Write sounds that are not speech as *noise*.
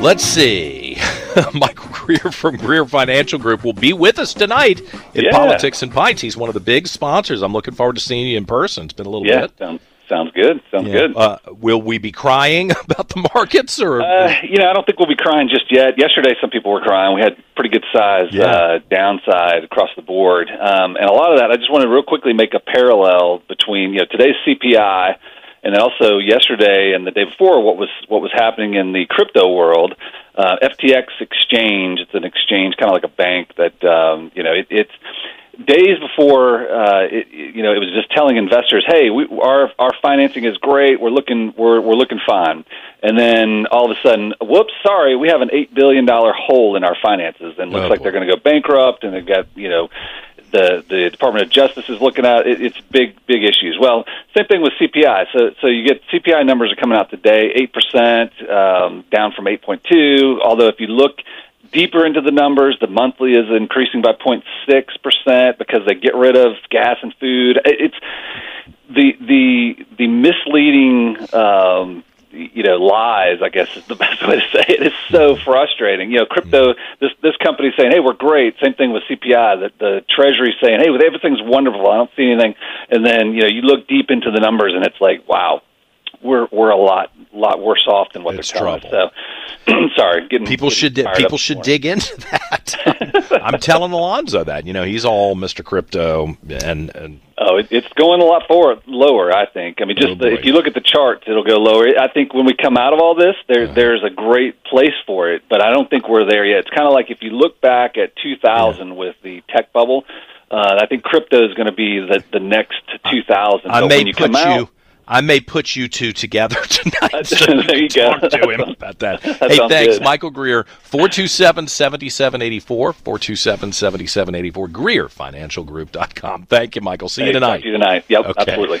Let's see. *laughs* Michael Greer from Greer Financial Group will be with us tonight in Yeah. Politics and Pints. He's one of the big sponsors. I'm looking forward to seeing you in person. It's been a little Yeah, bit. sounds, sounds good. Sounds Yeah. good. Uh, will we be crying *laughs* about the markets or? Uh, you know, I don't think we'll be crying just yet. Yesterday, some people were crying. We had pretty good size Yeah. uh, downside across the board, um, and a lot of that. I just want to real quickly make a parallel between you know today's CPI and also yesterday and the day before what was what was happening in the crypto world. Uh, FTX exchange. It's an exchange, kind of like a bank that um, you know it, it's days before uh, it, you know it was just telling investors, "Hey, we, our our financing is great. We're looking we're we're looking fine." And then all of a sudden, whoops, sorry, we have an eight billion dollar hole in our finances, and looks Oh, like boy. they're going to go bankrupt. And they've got you know the the Department of Justice is looking at it. It's big big issues. Well, same thing with CPI. So so you get CPI numbers are coming out today, eight percent um, down from eight point two. Although if you look deeper into the numbers, the monthly is increasing by 0.6 percent because they get rid of gas and food. It- It's the the the misleading. Know, lies. I guess is the *laughs* best way to say it. It's so mm-hmm. frustrating. You know, crypto. Mm-hmm. This this company's saying, "Hey, we're great." Same thing with CPI. That the Treasury's saying, "Hey, everything's wonderful. I don't see anything." And then you know, you look deep into the numbers, and it's like, "Wow, we're we're a lot lot worse off than what It's they're telling trouble. us." So, *clears throat* sorry, getting People getting should fired people should dig into *laughs* that. *laughs* I'm telling Alonzo that you know he's all Mr. Crypto and and Oh, it, it's going a lot forward, lower. I think. I mean, Oh, just the, if you look at the charts, it'll go lower. I think when we come out of all this, there Uh-huh. there's a great place for it, but I don't think we're there yet. It's kind of like if you look back at 2000 with the tech bubble. Uh, I think crypto is going to be the the next 2000. I but may when you put come out, you. I may put you two together *laughs* tonight. so *laughs* There you go. To him about that. *laughs* hey, thanks, good. Michael Greer. 427 7784. 427 7784. GreerFinancialGroup.com. Thank you, Michael. See Hey, you talk tonight. to you tonight. Yep, Okay. absolutely.